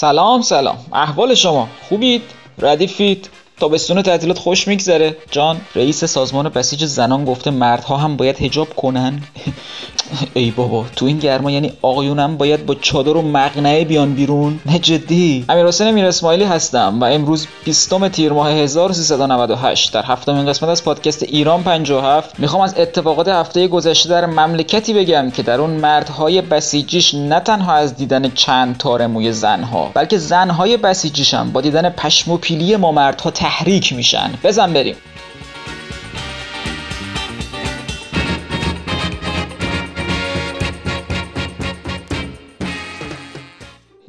سلام سلام. احوال شما. خوبید؟ ردیفید؟ تابستون تعطیلات خوش میگذره. جان رئیس سازمان بسیج زنان گفته مردها هم باید هجاب کنن. ای بابا تو این گرما یعنی آقایونم باید با چادر و مقنعه بیان بیرون. نه جدی. امیر حسین میر اسماعیلی هستم و امروز 20 تیر ماه 1398 در هفتمین قسمت از پادکست ایران 57 می‌خوام از اتفاقات هفته گذشته در مملکتی بگم که در اون مردهای بسیجیش نه تنها از دیدن چند تار موی زنها بلکه زنهای بسیجیش هم با دیدن پشم و پیلی ما مردها تحریک میشن. بزن بریم.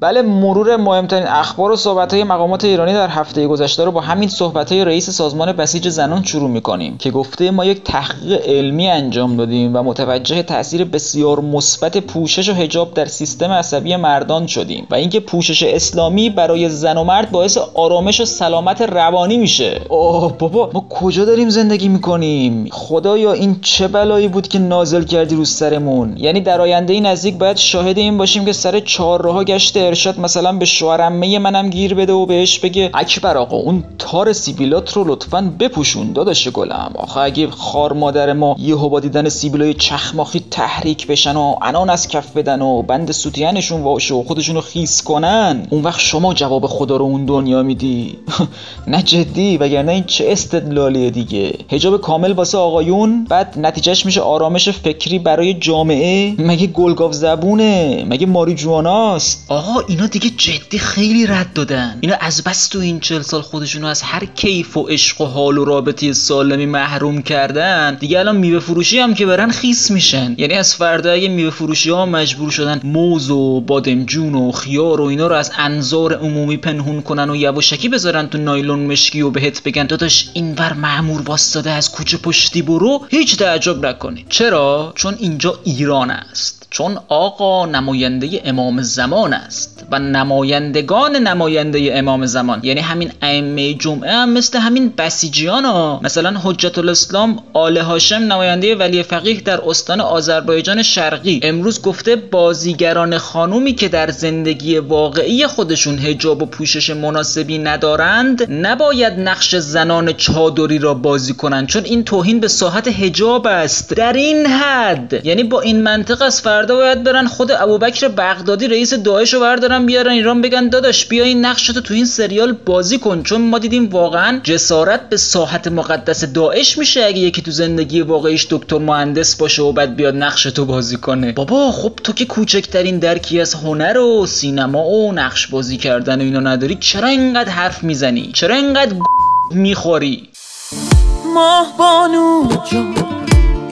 بله مرور مهمترین اخبار و صحبت های مقامات ایرانی در هفته گذشته رو با همین صحبت های رئیس سازمان بسیج زنان شروع می‌کنیم که گفته ما یک تحقیق علمی انجام دادیم و متوجه تاثیر بسیار مثبت پوشش و حجاب در سیستم عصبی مردان شدیم و اینکه پوشش اسلامی برای زن و مرد باعث آرامش و سلامت روانی میشه. اوه بابا ما کجا داریم زندگی می‌کنیم؟ خدایا این چه بلایی بود که نازل کردی رو سرمون؟ یعنی در آینده نزدیک باید شاهد این باشیم که سر چهارراه گشت ارشاد مثلا به شوهرمه منم گیر بده و بهش بگه اکبر آقا اون تار سیبیلات رو لطفا بپوشون داداش گلم. آخه اگه خار مادر ما یهو با دیدن سیبیلای چخماخی تحریک بشن و انان از کف بدن و بند سوتیانشون واشه و خودشون رو خیس کنن اون وقت شما جواب خدا رو اون دنیا میدی. نه جدی وگرنه این چه استدلالیه دیگه. حجاب کامل واسه آقایون بعد نتیجهش میشه آرامش فکری برای جامعه. مگه گلگاف زبونه؟ مگه ماری جواناست آقا اینا دیگه جدی خیلی رد دادن. اینا از بس تو این چل سال خودشونو از هر کیف و عشق و حال و رابطه سالمی محروم کردن دیگه الان میوه فروشی هم که برن خیس میشن. یعنی از فردا اگه میوه فروشی ها مجبور شدن موز و بادمجون و خیار و اینا رو از انظار عمومی پنهون کنن و یواشکی بذارن تو نایلون مشکی و بهت بگن داداش اینور معمور واسطاده از کوچه پشتی برو هیچ تعجب نکنید چرا؟ چون اینجا ایران است. چون آقا نماینده امام زمان است و نمایندگان نماینده امام زمان یعنی همین ائمه جمعه هم مثل همین بسیجیان ها. مثلا حجت الاسلام آل هاشم نماینده ولی فقیه در استان آذربایجان شرقی. امروز گفته بازیگران خانومی که در زندگی واقعی خودشون حجاب و پوشش مناسبی ندارند نباید نقش زنان چادری را بازی کنند چون این توهین به ساحت حجاب است. در این حد یعنی با این منطق از فردا باید برن خود ابوبکر بغدادی رئیس داعش رو بردارن بیارن ایران بگن داداش بیا این نقشتو تو این سریال بازی کن چون ما دیدیم واقعا جسارت به ساحت مقدس داعش میشه اگه یکی تو زندگی واقعیش دکتر مهندس باشه و بعد بیاد نقشتو بازی کنه. بابا خب تو که کوچکترین درکی از هنر و سینما و نقش بازی کردن و اینا نداری چرا اینقدر حرف می‌زنی؟ چرا اینقدر می‌خوری؟ ماه بانو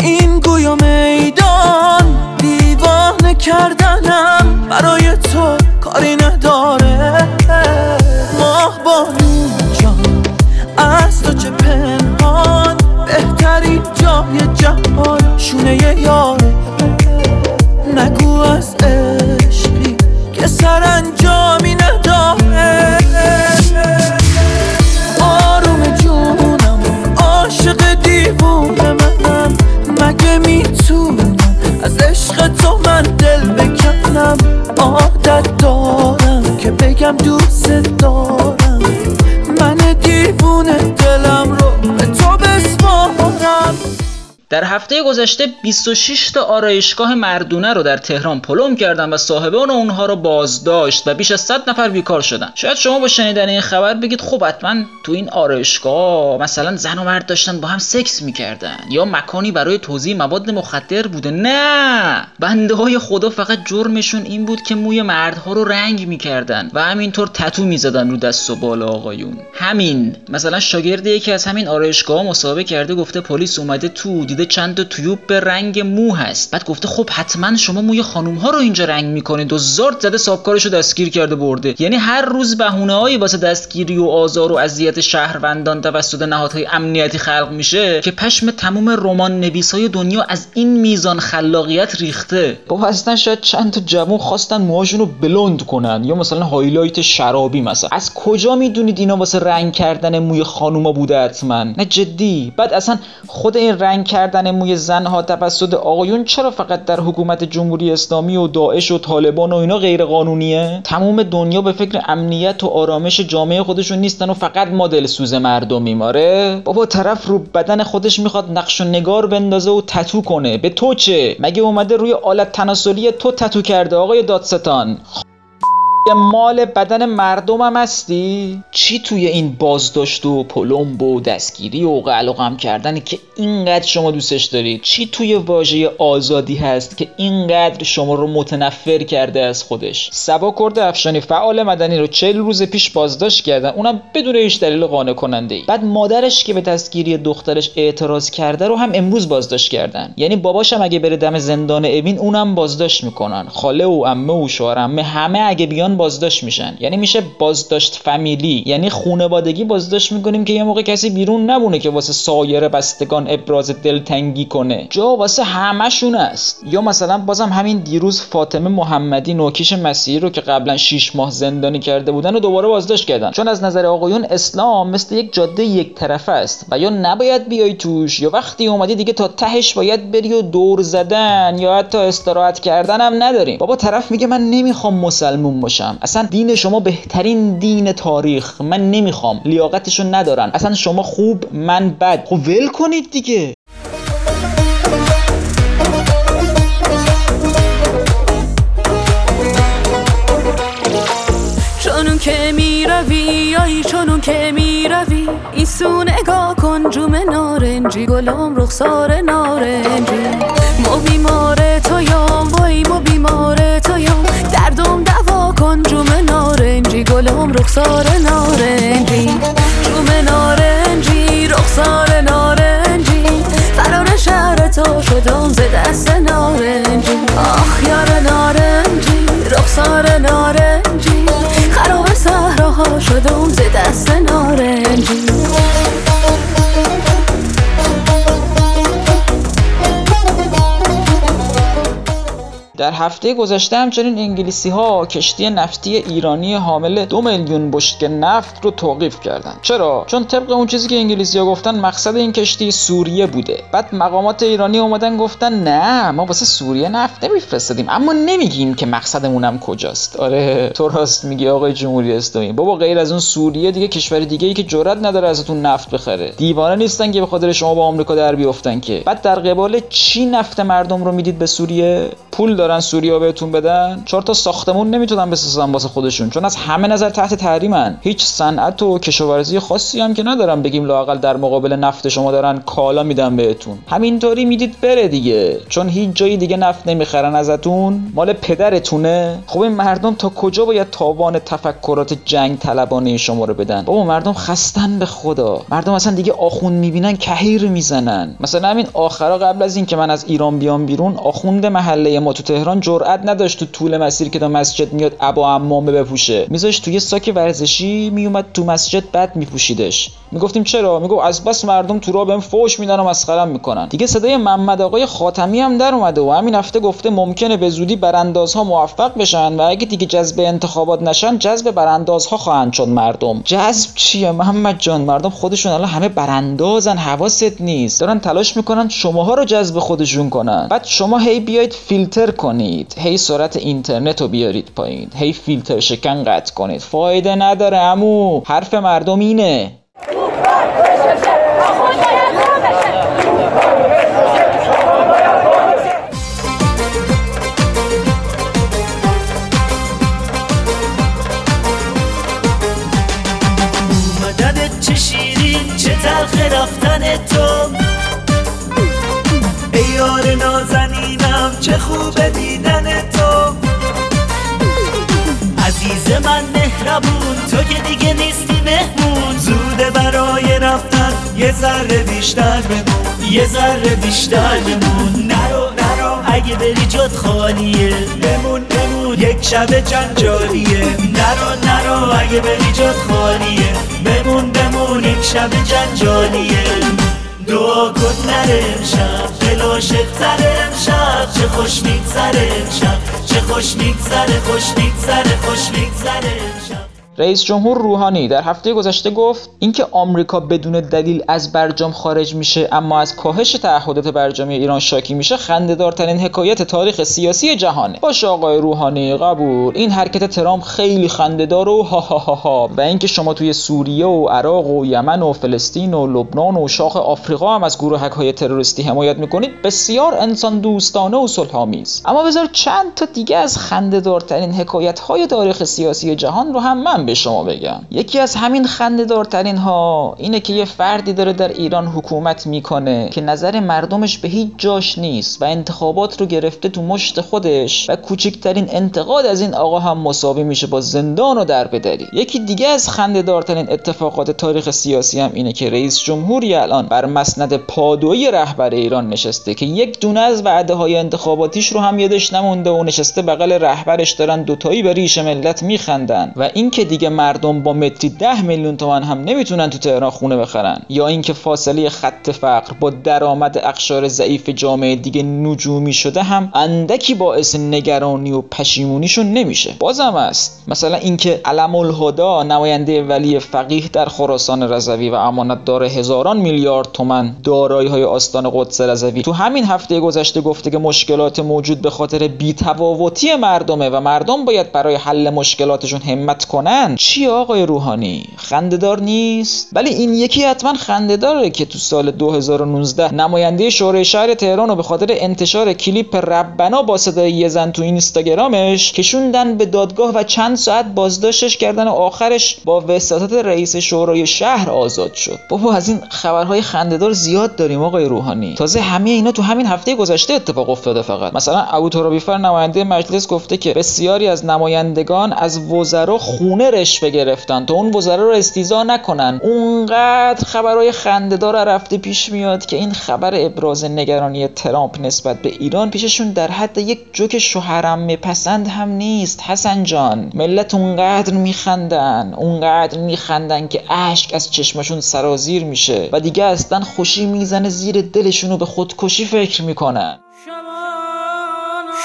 این گویا میدان دیوانه کردنم برای تو کاری نداره. ماه بانو جان از تو چه پنهان؟ بهترین جای جهان شونه یاره. نگو از عشقی که سرانجامی مگه می‌تونم از عشق تو من دل بکنم. عادت دارم که بگم دوست در هفته گذشته 26 تا آرایشگاه مردونه رو در تهران پلم کردن و صاحبان اونها رو بازداشت و بیش از 100 نفر بیکار شدن. شاید شما با شنیدن این خبر بگید خب حتما تو این آرایشگاه مثلا زن و مرد داشتن با هم سکس می‌کردن یا مکانی برای توزیع مواد مخدر بوده. نه! بنده های خدا فقط جرمشون این بود که موی مردها رو رنگ می‌کردن و همینطور تتو می‌زدن رو دست و بالا آقایون. همین. مثلا شاگرد یکی از همین آرایشگاه مصاحبه کرده گفته پلیس اومده تو دیده چند تا تیوب به رنگ مو هست. بعد گفته خب حتما شما موی خانوم ها رو اینجا رنگ می‌کنید. و زارت زده صابکارش رو دستگیر کرده برده. یعنی هر روز بهونه هایی واسه دستگیری و آزار و اذیت شهروندان توسط نهادهای امنیتی خلق میشه که پشم تموم رمان نویس های دنیا از این میزان خلاقیت ریخته. بابا اصلا شاید چند تا جوون خواستن موهاشون رو بلند کنن. یا مثلا highlight شرابی مثلا. از کجا می‌دونید اینا واسه رنگ کردن موی خانوما بوده حتما؟ نه جدی. بعد اصلا خود این رنگ کردن موی زنها توسط آقایون چرا فقط در حکومت جمهوری اسلامی و داعش و طالبان و اینا غیر قانونیه تمام دنیا به فکر امنیت و آرامش جامعه خودشون نیستن و فقط ما دلسوز مردمیم آره؟ بابا طرف رو بدن خودش می‌خواد نقش و نگار بندازه و تتو کنه. به تو چه؟ مگه اومده روی آلت تناسلی تو تتو کرده آقای دادستان؟ مال بدن مردمم هستی؟ چی توی این بازداشت و پلمب و دستگیری و قلقم کردن که اینقدر شما دوستش دارید چی توی واژه آزادی هست که اینقدر شما رو متنفر کرده از خودش؟ سبا کرد افشانی فعال مدنی رو چل روز پیش بازداشت کردن. اونم بدون هیچ دلیل قانع کننده ای بعد مادرش که به دستگیری دخترش اعتراض کرده رو هم امروز بازداشت کردن. یعنی باباشم اگه بره دم زندان اوین اونم بازداشت می‌کنن. خاله و عمه و شوهر همه اگه بیان بازداشت میشن. یعنی میشه بازداشت فامیلی. یعنی خونوادگی بازداشت می‌کنیم که یه موقع کسی بیرون نبونه که واسه سایر بستگان ابراز دلتنگی کنه. جا واسه همشون است. یا مثلا بازم همین دیروز فاطمه محمدی نوکیش مسیحی رو که قبلا 6 ماه زندانی کرده بودن و دوباره بازداشت کردن. چون از نظر آقایون اسلام مثل یک جاده یک طرفه است و یا نباید بیای توش یا وقتی اومدی دیگه تا تهش باید بری و دور زدن یا حتی استراحت کردن هم نداریم. بابا طرف میگه من نمی‌خوام مسلمون باشم. اصلا دین شما بهترین دین تاریخ. من نمی‌خوام. لیاقتشو ندارن. اصلا شما خوب من بد. خب ول کنید دیگه. چونون که می‌روی ای چونون که می‌روی. این نگاه کن جوم نارنجی. گلام رخسار نارنجی. ما بیمار تو یام وای ما soruna هفته گذشته همچنین انگلیسی ها کشتی نفتی ایرانی حامل دو میلیون بشک نفت رو توقیف کردن چرا؟ چون طبق اون چیزی که انگلیسی ها گفتن مقصد این کشتی سوریه بوده. بعد مقامات ایرانی اومدن گفتن نه ما واسه سوریه نفت نمیفرستادیم. اما نمیگیم که مقصدمونم کجاست. آره تو راست میگی آقای جمهوری اسلامی. بابا غیر از اون سوریه دیگه کشور دیگه ای که جرئت نداره ازتون نفت بخره. دیوانه نیستن که به خاطر شما با آمریکا در بیافتن که. بعد در قبال چی نفت مردم رو می‌دید به سوریه؟ پول دارن سوریا بهتون بدن؟ چهار تا ساختمون نمی‌تونن بسازن واسه خودشون چون از همه نظر تحت تحریمن. هیچ صنعت و کشاورزی خاصی هم که ندارن بگیم لاقل در مقابل نفت شما دارن کالا میدن بهتون. همینطوری می‌دید بره دیگه چون هیچ جایی دیگه نفت نمی‌خرن ازتون. مال پدرتونه. خب این مردم تا کجا باید تاوان تفکرات جنگ طلبانه شما رو بدن؟ بابا مردم خستن به خدا. مردم اصلا دیگه آخوند می‌بینن کهیر می‌زنن. مثلا همین آخرا قبل از اینکه من از ایران بیام بیرون آخوند محله ما تو تهران جرئت نداشت تو طول مسیر که تا مسجد میاد ابا عمامه بپوشه. میذاش توی ساک ورزشی میومد تو مسجد بعد میپوشیدش. می‌گفتیم چرا؟ می‌گفت از بس مردم تو را بهم فوش میدن و مسخرم می‌کنن. دیگه صدای محمد آقای خاتمی هم در اومده و همین هفته گفته ممکنه به زودی براندازها موفق بشن و اگه دیگه جذب انتخابات نشن جذب براندازها خواهند شد مردم. جذب چیه محمد جان؟ مردم خودشون الان همه براندازن حواست نیست. دارن تلاش می‌کنن شماها رو جذب خودشون کنن. بعد شما هی بیاید فیلتر کنید. هی سرعت اینترنت رو بیارید پایین. هی فیلتر شکن قطع کنید. فایده نداره امو حرف مردم اینه. چه خوبه دیدن تو. عزیز من مهربون تو که دیگه نیستی مهمون. زوده برای رفتن یه ذره بیشتر بمون یه ذره بیشتر بمون. نرو نرو اگه بری جد خالیه. بمون بمون یک شب جنجالیه. نرو نرو اگه بری جد خالیه. بمون بمون یک شب جنجالیه. دعا کن نره امشب. دل عاشق تره امشب. چه خوش میگذره امشب. چه خوش میگذره خوش میگذره خوش میگذره امشب. رئیس جمهور روحانی در هفته گذشته گفت اینکه آمریکا بدون دلیل از برجام خارج میشه اما از کاهش تعهدات برجامی ایران شاکی میشه خندهدارترین حکایت تاریخ سیاسی جهانه. باشه آقای روحانی قبول این حرکت ترامپ خیلی خندهدار و ها ها ها ها. و اینکه شما توی سوریه و عراق و یمن و فلسطین و لبنان و شاخ آفریقا هم از گروه های تروریستی حمایت می‌کنید بسیار انسان دوستانه و صلحآمیز. اما بذار چند تا دیگه از خندهدارترین حکایت های تاریخ سیاسی جهان رو هم من به شما بگم. یکی از همین خندهدارترین ها اینه که یه فردی داره در ایران حکومت می‌کنه که نظر مردمش به هیچ جاش نیست و انتخابات رو گرفته تو مشت خودش و کوچکترین انتقاد از این آقا هم مساوی میشه با زندان و در بدری یکی دیگه از خندهدارترین اتفاقات تاریخ سیاسی هم اینه که رئیس جمهوری الان بر مسند پادویی رهبر ایران نشسته که یک دونه از وعده های انتخاباتیش رو هم یادش نمونده و نشسته بغل رهبرش دارن دوتایی به ریش ملت میخندن و اینکه مردم با متری ده میلیون تومن هم نمی‌تونن تو تهران خونه بخرن. یا اینکه فاصله خط فقر با درآمد اقشار ضعیف جامعه دیگه نجومی شده هم اندکی باعث نگرانی و پشیمونیشون نمیشه. بازم است مثلا اینکه علم الهدا نماینده ولی فقیه در خراسان رضوی و امانت دار هزاران میلیارد تومن دارایی های آستان قدس رضوی تو همین هفته گذشته گفته که مشکلات موجود به خاطر بیتفاوتی مردمه و مردم باید برای حل مشکلاتشون همت کنن. چی آقای روحانی؟ خندهدار نیست؟ ولی این یکی حتما خندهداره که تو سال 2019 نماینده شورای شهر تهران رو به خاطر انتشار کلیپ ربنا با صدای یه زن تو اینستاگرامش کشوندن به دادگاه و چند ساعت بازداشتش کردن و آخرش با وساطت رئیس شورای شهر آزاد شد. بابا از این خبرهای خندهدار زیاد داریم آقای روحانی. تازه همه اینا تو همین هفته گذشته اتفاق افتاده فقط. مثلا ابو نماینده مجلس گفته که بسیاری از نمایندگان از وزرا خونه رشوه گرفتن تا اون وزرا رو استیزا نکنن. اونقدر خبرهای خندهدار رفته پیش میاد که این خبر ابراز نگرانی ترامپ نسبت به ایران پیششون در حد یک جوک شوهرم پسند هم نیست. حسن جان ملت اونقدر میخندن. اونقدر میخندن که اشک از چشمشون سرازیر میشه و دیگه اصلا خوشی می‌زنه زیر دلشون به خودکشی فکر می‌کنن.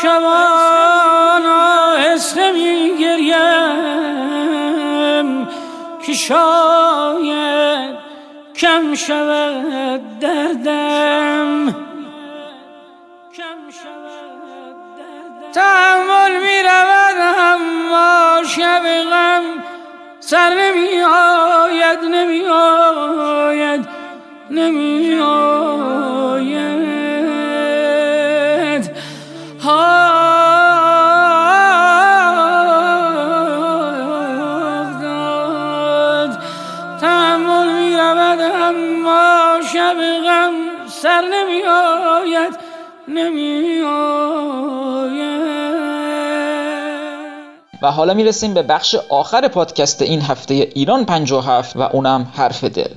شبان آهسته میگریم. که شاید کم شود دردم. کم شود تحمل می رود اما شب غم سر نمی آید نمی آید نمی آید. اما شب غم سر نمی آید نمی و حالا می‌رسیم به بخش آخر پادکست این هفته ایران 57 و اونم حرف دل.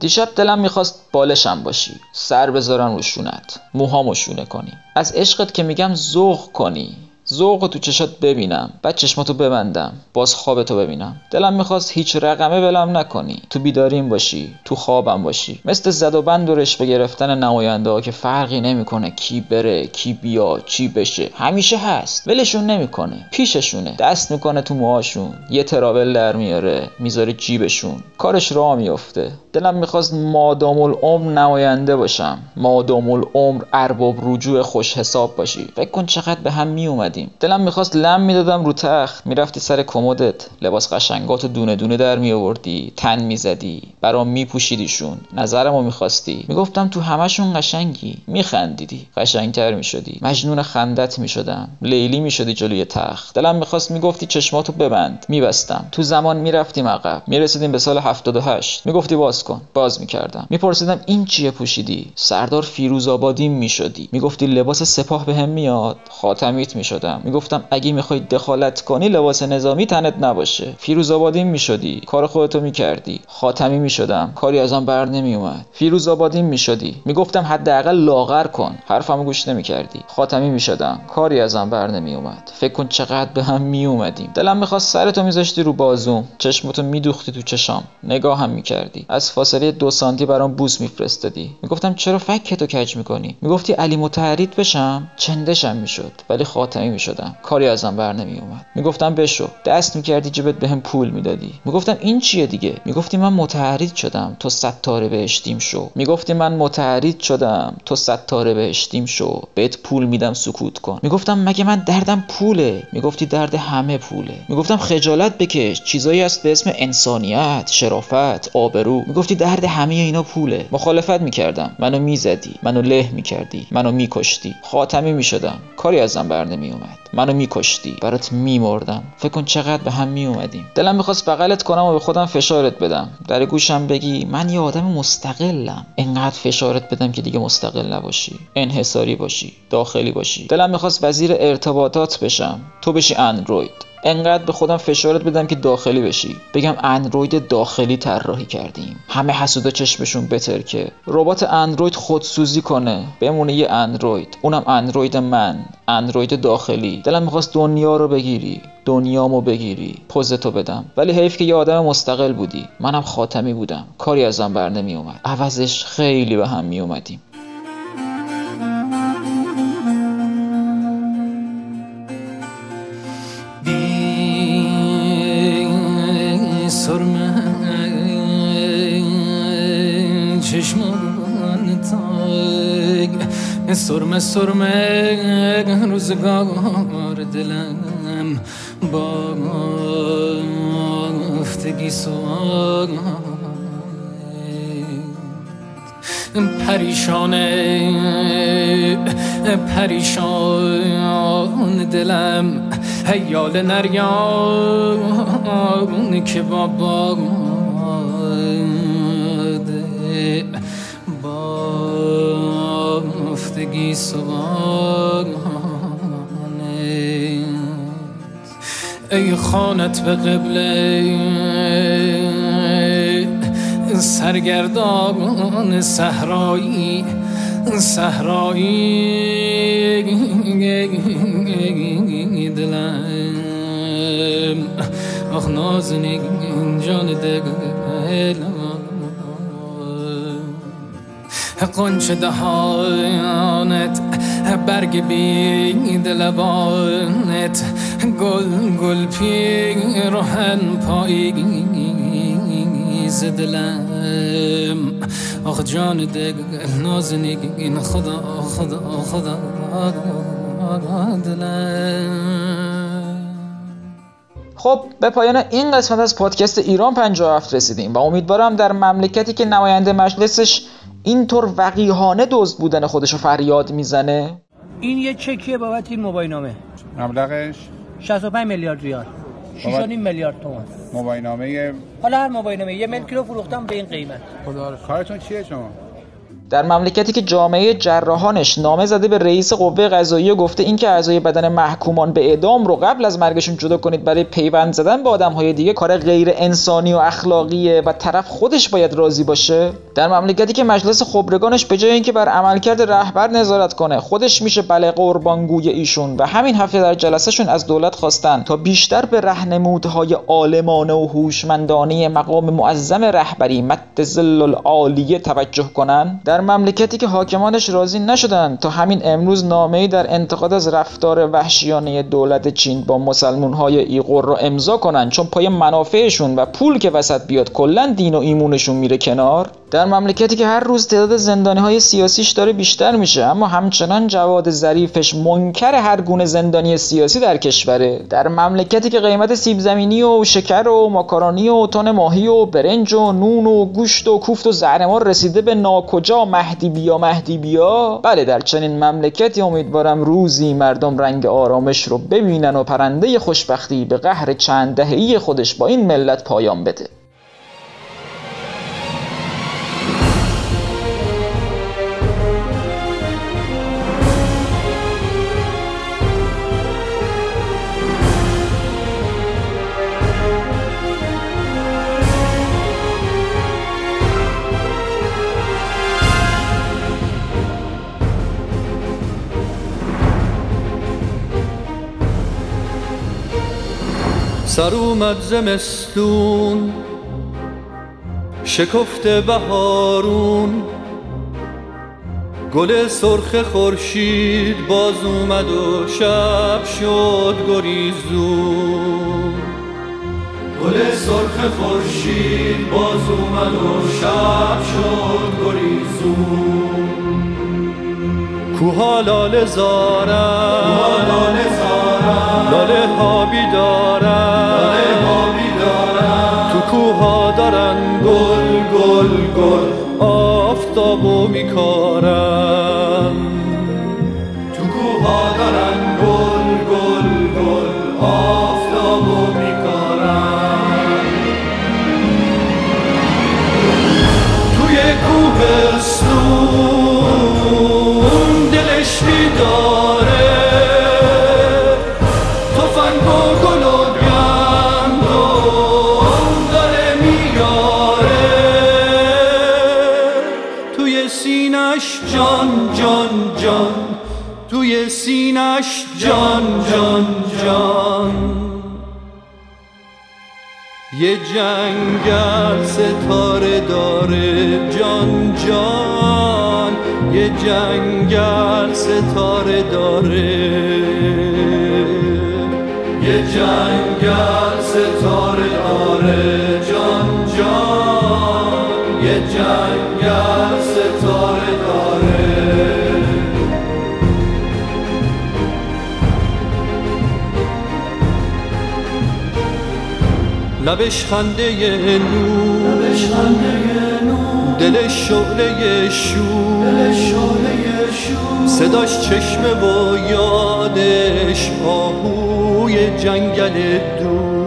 دیشب دلم می‌خواست بالشم باشی. سر بذارم روشونت موهامو شونه کنی. از عشقت که میگم ذوق کنی. ذوق تو چشات ببینم. بعد چشماتو ببندم. باز خوابتو ببینم. دلم می‌خواست هیچ رقمه ولم نکنی. تو بیداریم باشی. تو خوابم باشی. مثل زد و بند و رشوه گرفتن نماینده ها که فرقی نمی‌کنه کی بره کی بیا چی بشه. همیشه هست. ولشون نمی‌کنه. پیششونه. دست می‌کنه تو موهاشون. یه تراول در میاره. می‌ذاره جیبشون. کارش راه میفته دلم می‌خواست مادام العمر نماینده باشم. مادام العمر ارباب رجوع خوش حساب باشی. فکر کن چقدر به هم میومدیم دلم می‌خواست لم می‌دادم رو تخت. می‌رفتی سر کمدت. لباس قشنگاتو دونه دونه در میآوردی. تن می‌زدی. برام میپوشیدیشون. نظرمو می‌خواستی. می‌گفتم تو همشون قشنگی. میخندیدی. قشنگتر می‌شدی. مجنون خندت می‌شدم. لیلی می‌شدی جلوی تخت. دلم می‌خواست می‌گفتی چشماتو ببند. میبستم. تو زمان می‌رفتیم عقب. می‌رسیدیم به سال 78 می‌گفتی باز کن. باز می‌کردم. میپرسیدم این چیه پوشیدی؟ سردار فیروز آبادی می‌شدی. می‌گفتی لباس سپاه بهم به میاد. خاتمیت می‌شدم می‌شدم می‌گفتم اگه می‌خوای دخالت کنی لباس نظامی تنت نباشه. فیروز آبادی می‌شدی. کار خودتو می‌کردی. خاتمی می‌شدم. کاری ازم بر نمیومد فیروز آبادی می‌شدی. می‌گفتم حداقل لاغر کن. حرفمو گوش نمی‌کردی. خاتمی می‌شدم. کاری ازم بر نمیومد فکر کن چقدر به هم میومدیم دلم می‌خواست سرتو میذاشتی رو بازوم. چشمتو میدوختی تو چشام. نگاهم می‌کردی. از فاصله دو سانتی برام بوس میفرستادی. می‌گفتم چرا فکتو کج می‌کنی؟ می‌گفتی علی متحرید بشم. چندشم می‌شد. ولی خاتمی می‌شدم کاری ازم بر نمیومد می‌گفتم بشو. دست می‌کردی جبت بهم پول می‌دادی. می‌گفتم این چیه دیگه؟ می‌گفتی من متحرید شدم. تو ستاره بهشتیم شو. می‌گفتی من متحرید شدم. تو ستاره بهشتیم شو. بهت پول میدم سکوت کن. می‌گفتم مگه من دردم پوله؟ می‌گفتی درد همه پوله. می‌گفتم خجالت بکش. چیزایی هست به اسم انسانیت شرافت آبرو. می‌گفتی درد همه اینا پوله. مخالفت می‌کردم. منو می‌زدی. منو له می‌کردی. منو میکشتی. خاتمی می‌شدم. کاری ازم بر نمیومد منو میکشتی. برات میمردم. فکر کن چقدر به هم میومدیم دلم می‌خواست بغلت کنم و به خودم فشارت بدم. در گوشم بگی من یه آدم مستقلم. انقدر فشارت بدم که دیگه مستقل نباشی. انحصاری باشی. داخلی باشی. دلم می‌خواست وزیر ارتباطات بشم. تو بشی اندروید. انقدر به خودم فشارت بدم که داخلی بشی. بگم اندروید داخلی طراحی کردیم. همه حسودا چشمشون بتر که ربات اندروید خودسوزی کنه. بمونه یه اندروید. اونم اندروید من. اندروید داخلی. دلم می‌خواست دنیا رو بگیری. دنیامو بگیری. پوزتو بدم. ولی حیف که یه آدم مستقل بودی. منم خاتمی بودم. کاری ازم بر نمی اومد عوضش خیلی به هم می اومدیم سرمه سرمه روزگار دلم با افتگی سوال پریشانه پریشان دلم هیال نریان که بابا بافتگی سوانه ای خانت به قبله سرگردان صحرایی صحرایی. دلم. آخ نازنین جان دلم قنچ دهانت برگ بید لبانت. گل گل پیرهن پاییز دلم. آخ جان دل نازنین خدا خدا خدا دلم. خب به پایان این قسمت از پادکست ایران 57 رسیدیم و امیدوارم در مملکتی که نماینده مجلسش اینطور وقیهانه دزد بودن خودشو فریاد می‌زنه؟ این یه چکیه بابت این موبایل نامه مبلغش 65 میلیارد ریال. 6 میلیارد تومان. موبایل نامه حالا هر موبایل نامه یه ملکی رو فروختم به این قیمت. خدا رو کارتون چیه شما؟ در مملکتی که جامعه جراحانش نامه زده به رئیس قوه قضاییه گفته اینکه اعضای بدن محکومان به اعدام رو قبل از مرگشون جدا کنید برای پیوند زدن به آدمهای دیگه کار غیر انسانی و اخلاقیه و طرف خودش باید راضی باشه. در مملکتی که مجلس خبرگانش به جای اینکه بر عملکرد رهبر نظارت کنه خودش میشه بله قربانگوی ایشون و همین هفته در جلسهشون از دولت خواستن تا بیشتر به رهنمودهای عالمانه و هوشمندانه مقام معظم رهبری مد ظل العالیه توجه کنن. در مملکتی که حاکمانش راضی نشدن تا همین امروز نامه‌ای در انتقاد از رفتار وحشیانه دولت چین با مسلمون‌های ایغور رو امضا کنن چون پای منافعشون و پول که وسط بیاد کلا دین و ایمونشون میره کنار. در مملکتی که هر روز تعداد زندانی های سیاسیش داره بیشتر میشه اما همچنان جواد ظریفش منکر هر گونه زندانی سیاسی در کشوره. در مملکتی که قیمت سیب زمینی و شکر و ماکارونی و تن ماهی و برنج و نون و گوشت و کوفت و زهرمار رسیده به ناکجا مهدی بیا مهدی بیا. بله در چنین مملکتی امیدوارم روزی مردم رنگ آرامش رو ببینن و پرنده خوشبختی به قهر چند دهه‌ای خودش با این ملت پایان بده. سر اومد زمستون. شکفته بهارون. گل سرخ خورشید باز اومد و شب شد گریزون. گل سرخ خورشید باز اومد و شب شد گریزون. کوها لاله زارن. لاله ها بیدارن تو کوها دارن گل گل گل آفتابو میکارن تو کوها دارن جنگل ستاره داره. جان جان یه جنگل ستاره داره. یه جنگل ستاره داره. جان جان یه جنگل ستاره داره. لبش خنده نور دلش شعله شور. صداش چشمه و یادش آهوی جنگل دور.